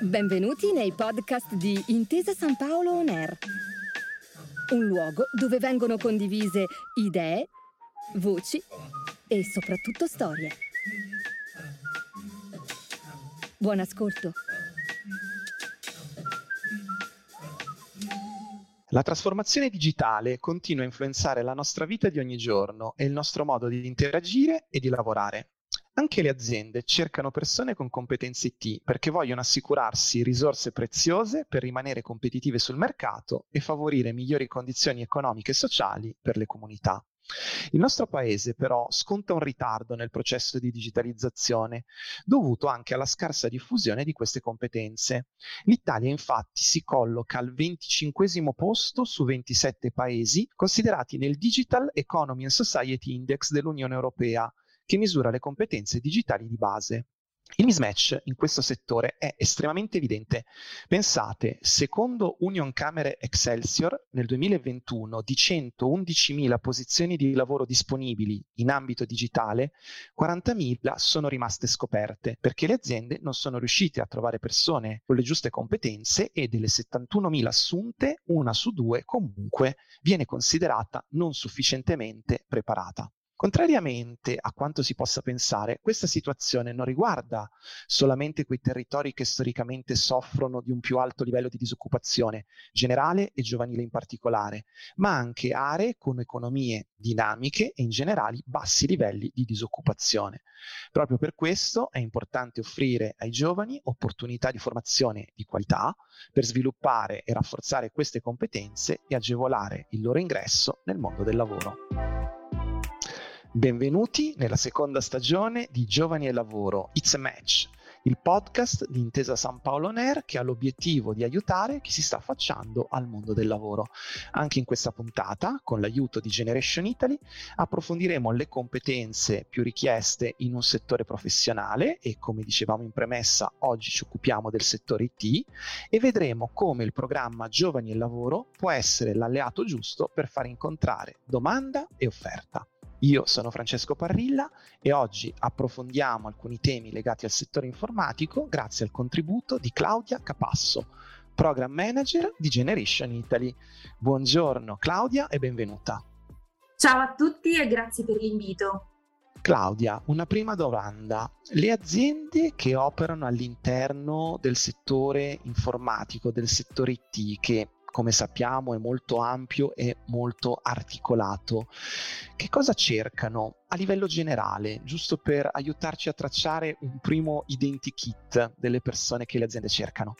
Benvenuti nei podcast di Intesa San Paolo On Air, un luogo dove vengono condivise idee, voci e soprattutto storie. Buon ascolto. La trasformazione digitale continua a influenzare la nostra vita di ogni giorno e il nostro modo di interagire e di lavorare. Anche le aziende cercano persone con competenze IT perché vogliono assicurarsi risorse preziose per rimanere competitive sul mercato e favorire migliori condizioni economiche e sociali per le comunità. Il nostro paese però sconta un ritardo nel processo di digitalizzazione, dovuto anche alla scarsa diffusione di queste competenze. L'Italia infatti si colloca al 25 posto su 27 paesi considerati nel Digital Economy and Society Index dell'Unione Europea, che misura le competenze digitali di base. Il mismatch in questo settore è estremamente evidente. Pensate, secondo Union Camere Excelsior, nel 2021 di 111.000 posizioni di lavoro disponibili in ambito digitale, 40.000 sono rimaste scoperte perché le aziende non sono riuscite a trovare persone con le giuste competenze e delle 71.000 assunte, una su due comunque viene considerata non sufficientemente preparata. Contrariamente a quanto si possa pensare, questa situazione non riguarda solamente quei territori che storicamente soffrono di un più alto livello di disoccupazione, generale e giovanile in particolare, ma anche aree con economie dinamiche e in generale bassi livelli di disoccupazione. Proprio per questo è importante offrire ai giovani opportunità di formazione di qualità per sviluppare e rafforzare queste competenze e agevolare il loro ingresso nel mondo del lavoro. Benvenuti nella seconda stagione di Giovani e Lavoro, It's a Match, il podcast di Intesa San Paolo Nair che ha l'obiettivo di aiutare chi si sta affacciando al mondo del lavoro. Anche in questa puntata, con l'aiuto di Generation Italy, approfondiremo le competenze più richieste in un settore professionale e come dicevamo in premessa, oggi ci occupiamo del settore IT e vedremo come il programma Giovani e Lavoro può essere l'alleato giusto per far incontrare domanda e offerta. Io sono Francesco Parrilla e oggi approfondiamo alcuni temi legati al settore informatico grazie al contributo di Claudia Capasso, Program Manager di Generation Italy. Buongiorno Claudia e benvenuta. Ciao a tutti e grazie per l'invito. Claudia, una prima domanda. Le aziende che operano all'interno del settore informatico, del settore IT, che come sappiamo è molto ampio e molto articolato. Che cosa cercano a livello generale, giusto per aiutarci a tracciare un primo identikit delle persone che le aziende cercano?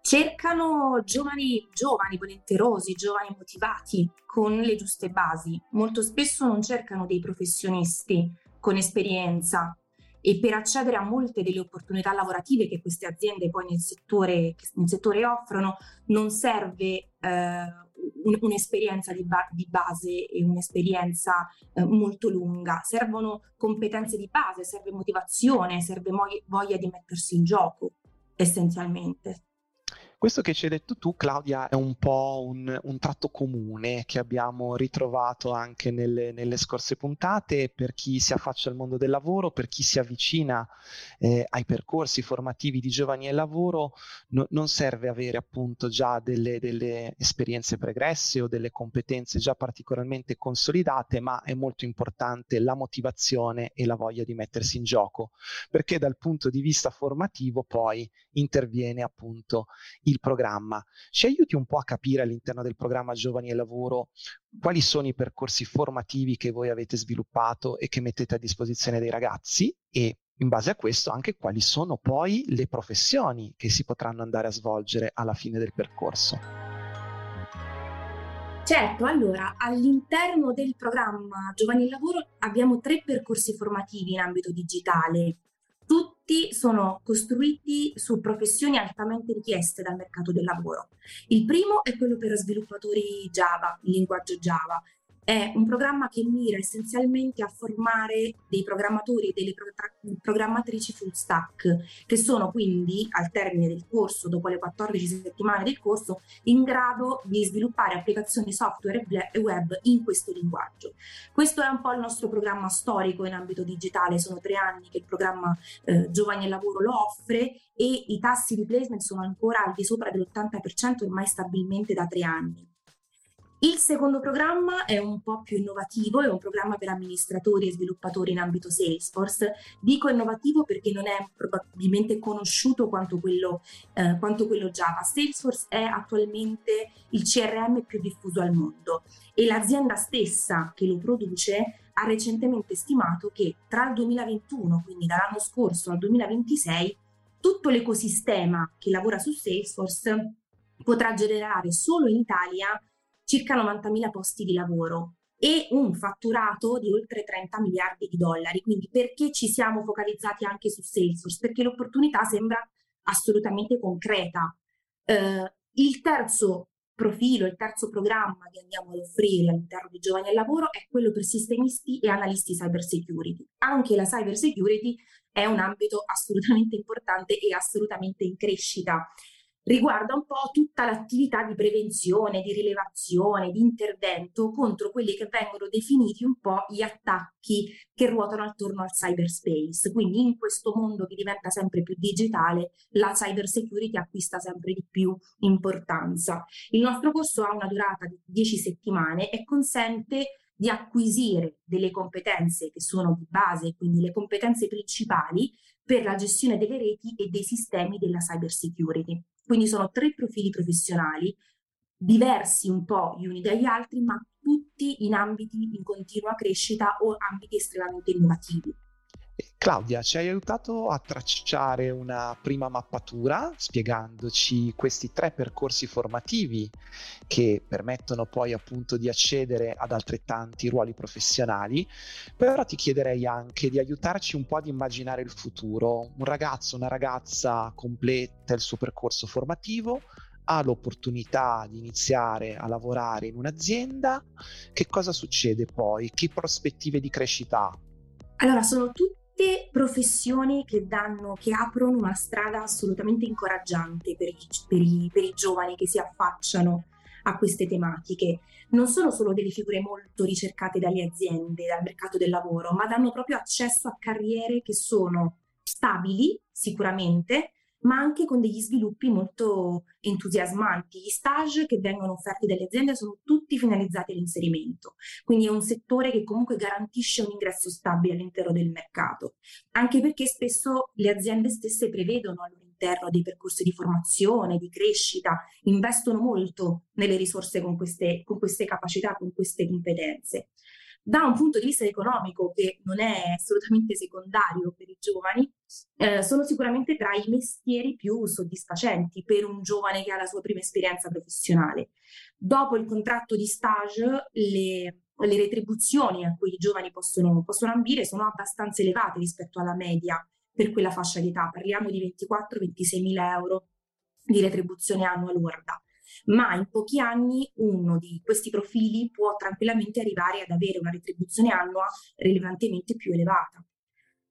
Cercano giovani, giovani, volenterosi, giovani motivati, con le giuste basi. Molto spesso non cercano dei professionisti con esperienza, e per accedere a molte delle opportunità lavorative che queste aziende poi nel settore, nel settore offrono non serve eh, un, un'esperienza di, ba- di, base e un'esperienza eh, molto lunga, servono competenze di base, serve motivazione, serve mo- voglia di mettersi in gioco essenzialmente. Questo che ci hai detto tu, Claudia, è un po' un, un tratto comune che abbiamo ritrovato anche nelle, nelle, scorse puntate per chi si affaccia al mondo del lavoro, per chi si avvicina eh, ai percorsi formativi di giovani e lavoro, no, non serve avere appunto già delle, delle esperienze pregresse o delle competenze già particolarmente consolidate, ma è molto importante la motivazione e la voglia di mettersi in gioco, perché dal punto di vista formativo poi interviene appunto il programma. Ci aiuti un po' a capire all'interno del programma Giovani e Lavoro quali sono i percorsi formativi che voi avete sviluppato e che mettete a disposizione dei ragazzi e in base a questo anche quali sono poi le professioni che si potranno andare a svolgere alla fine del percorso. Certo, allora all'interno del programma Giovani e Lavoro abbiamo tre percorsi formativi in ambito digitale tutti sono costruiti su professioni altamente richieste dal mercato del lavoro. Il primo è quello per sviluppatori Java, il linguaggio Java. È un programma che mira essenzialmente a formare dei programmatori e delle programmatrici full stack, che sono quindi al termine del corso, dopo le 14 settimane del corso, in grado di sviluppare applicazioni software e web in questo linguaggio. Questo è un po' il nostro programma storico in ambito digitale, sono tre anni che il programma eh, Giovani e Lavoro lo offre e i tassi di placement sono ancora al di sopra dell'80% ormai stabilmente da tre anni. Il secondo programma è un po' più innovativo, è un programma per amministratori e sviluppatori in ambito Salesforce. Dico innovativo perché non è probabilmente conosciuto quanto quello, eh, quanto quello Java. Salesforce è attualmente il CRM più diffuso al mondo e l'azienda stessa che lo produce ha recentemente stimato che tra il 2021, quindi dall'anno scorso al 2026, tutto l'ecosistema che lavora su Salesforce potrà generare solo in Italia circa 90.000 posti di lavoro e un fatturato di oltre 30 miliardi di dollari. Quindi perché ci siamo focalizzati anche su Salesforce? Perché l'opportunità sembra assolutamente concreta. Eh, il terzo profilo, il terzo programma che andiamo ad offrire all'interno di Giovani al Lavoro è quello per sistemisti e analisti cyber security. Anche la cyber security è un ambito assolutamente importante e assolutamente in crescita riguarda un po' tutta l'attività di prevenzione, di rilevazione, di intervento contro quelli che vengono definiti un po' gli attacchi che ruotano attorno al cyberspace. Quindi in questo mondo che diventa sempre più digitale, la cyber security acquista sempre di più importanza. Il nostro corso ha una durata di 10 settimane e consente di acquisire delle competenze che sono di base, quindi le competenze principali per la gestione delle reti e dei sistemi della cyber security. Quindi sono tre profili professionali, diversi un po' gli uni dagli altri, ma tutti in ambiti in continua crescita o ambiti estremamente innovativi. Claudia, ci hai aiutato a tracciare una prima mappatura spiegandoci questi tre percorsi formativi che permettono poi appunto di accedere ad altrettanti ruoli professionali, però ti chiederei anche di aiutarci un po' ad immaginare il futuro. Un ragazzo, una ragazza completa il suo percorso formativo, ha l'opportunità di iniziare a lavorare in un'azienda, che cosa succede poi? Che prospettive di crescita ha? Allora, sono tutti tutte professioni che danno, che aprono una strada assolutamente incoraggiante per i, per i, per i giovani che si affacciano a queste tematiche. Non sono solo delle figure molto ricercate dalle aziende, dal mercato del lavoro, ma danno proprio accesso a carriere che sono stabili sicuramente, ma anche con degli sviluppi molto entusiasmanti. Gli stage che vengono offerti dalle aziende sono tutti finalizzati all'inserimento, quindi è un settore che comunque garantisce un ingresso stabile all'interno del mercato, anche perché spesso le aziende stesse prevedono all'interno dei percorsi di formazione, di crescita, investono molto nelle risorse con queste, con queste capacità, con queste competenze da un punto di vista economico che non è assolutamente secondario per i giovani, eh, sono sicuramente tra i mestieri più soddisfacenti per un giovane che ha la sua prima esperienza professionale. Dopo il contratto di stage, le, le retribuzioni a cui i giovani possono, possono ambire sono abbastanza elevate rispetto alla media per quella fascia di età. Parliamo di 24-26 mila euro di retribuzione annua lorda ma in pochi anni uno di questi profili può tranquillamente arrivare ad avere una retribuzione annua rilevantemente più elevata.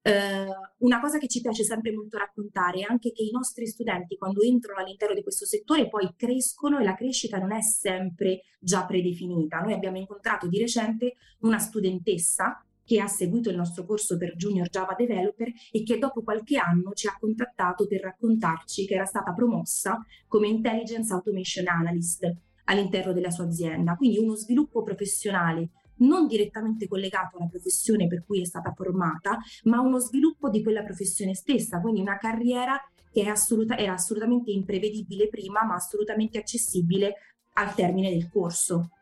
Uh, una cosa che ci piace sempre molto raccontare è anche che i nostri studenti quando entrano all'interno di questo settore poi crescono e la crescita non è sempre già predefinita. Noi abbiamo incontrato di recente una studentessa che ha seguito il nostro corso per Junior Java Developer e che dopo qualche anno ci ha contattato per raccontarci che era stata promossa come Intelligence Automation Analyst all'interno della sua azienda. Quindi uno sviluppo professionale non direttamente collegato alla professione per cui è stata formata, ma uno sviluppo di quella professione stessa, quindi una carriera che assoluta, era assolutamente imprevedibile prima, ma assolutamente accessibile al termine del corso.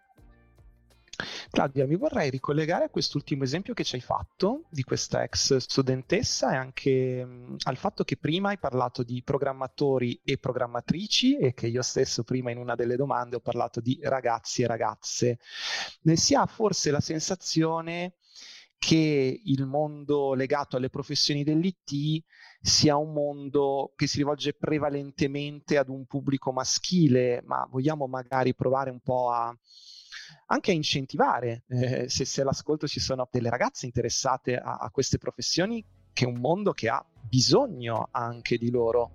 Claudia, mi vorrei ricollegare a quest'ultimo esempio che ci hai fatto di questa ex studentessa e anche mh, al fatto che prima hai parlato di programmatori e programmatrici e che io stesso prima in una delle domande ho parlato di ragazzi e ragazze. Ne si ha forse la sensazione che il mondo legato alle professioni dell'IT sia un mondo che si rivolge prevalentemente ad un pubblico maschile, ma vogliamo magari provare un po' a anche a incentivare, eh, se, se all'ascolto ci sono delle ragazze interessate a, a queste professioni, che è un mondo che ha bisogno anche di loro.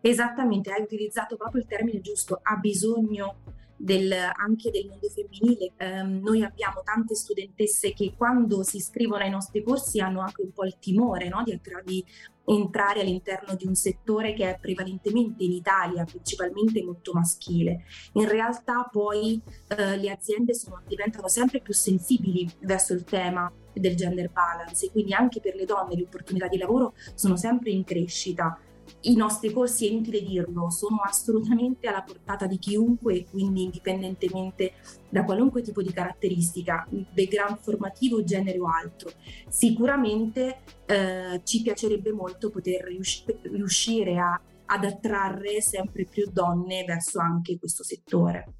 Esattamente, hai utilizzato proprio il termine giusto, ha bisogno del, anche del mondo femminile. Eh, noi abbiamo tante studentesse che quando si iscrivono ai nostri corsi hanno anche un po' il timore no? di, di, entrare all'interno di un settore che è prevalentemente in Italia, principalmente molto maschile. In realtà poi eh, le aziende sono, diventano sempre più sensibili verso il tema del gender balance e quindi anche per le donne le opportunità di lavoro sono sempre in crescita i nostri corsi, è inutile dirlo, sono assolutamente alla portata di chiunque, quindi indipendentemente da qualunque tipo di caratteristica, background formativo, genere o altro. Sicuramente eh, ci piacerebbe molto poter rius- riuscire a, ad attrarre sempre più donne verso anche questo settore.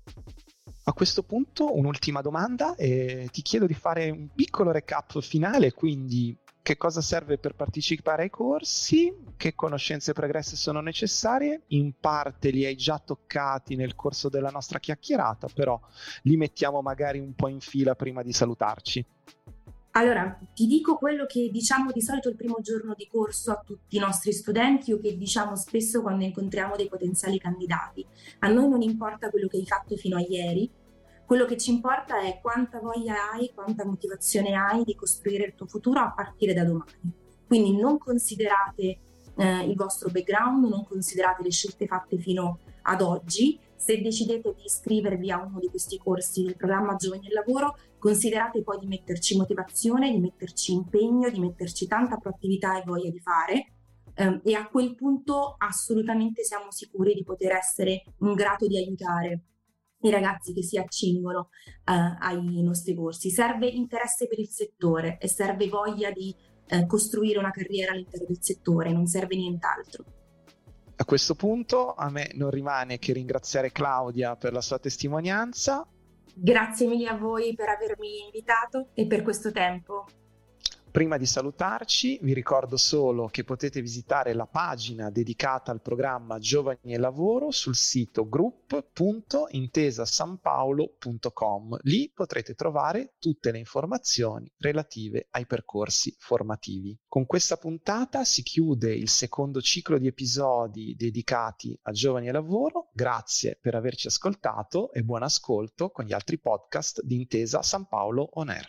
A questo punto un'ultima domanda e ti chiedo di fare un piccolo recap finale, quindi che cosa serve per partecipare ai corsi, che conoscenze pregresse sono necessarie, in parte li hai già toccati nel corso della nostra chiacchierata, però li mettiamo magari un po' in fila prima di salutarci. Allora, ti dico quello che diciamo di solito il primo giorno di corso a tutti i nostri studenti o che diciamo spesso quando incontriamo dei potenziali candidati. A noi non importa quello che hai fatto fino a ieri, quello che ci importa è quanta voglia hai, quanta motivazione hai di costruire il tuo futuro a partire da domani. Quindi non considerate eh, il vostro background, non considerate le scelte fatte fino ad oggi. Se decidete di iscrivervi a uno di questi corsi del programma Giovani e Lavoro, considerate poi di metterci motivazione, di metterci impegno, di metterci tanta proattività e voglia di fare. Um, e a quel punto assolutamente siamo sicuri di poter essere in grado di aiutare i ragazzi che si accingono eh, ai nostri corsi. Serve interesse per il settore e serve voglia di eh, costruire una carriera all'interno del settore, non serve nient'altro. A questo punto a me non rimane che ringraziare Claudia per la sua testimonianza. Grazie mille a voi per avermi invitato e per questo tempo. Prima di salutarci vi ricordo solo che potete visitare la pagina dedicata al programma Giovani e Lavoro sul sito group.intesasanpaolo.com. Lì potrete trovare tutte le informazioni relative ai percorsi formativi. Con questa puntata si chiude il secondo ciclo di episodi dedicati a Giovani e Lavoro. Grazie per averci ascoltato e buon ascolto con gli altri podcast di Intesa San Paolo On Air.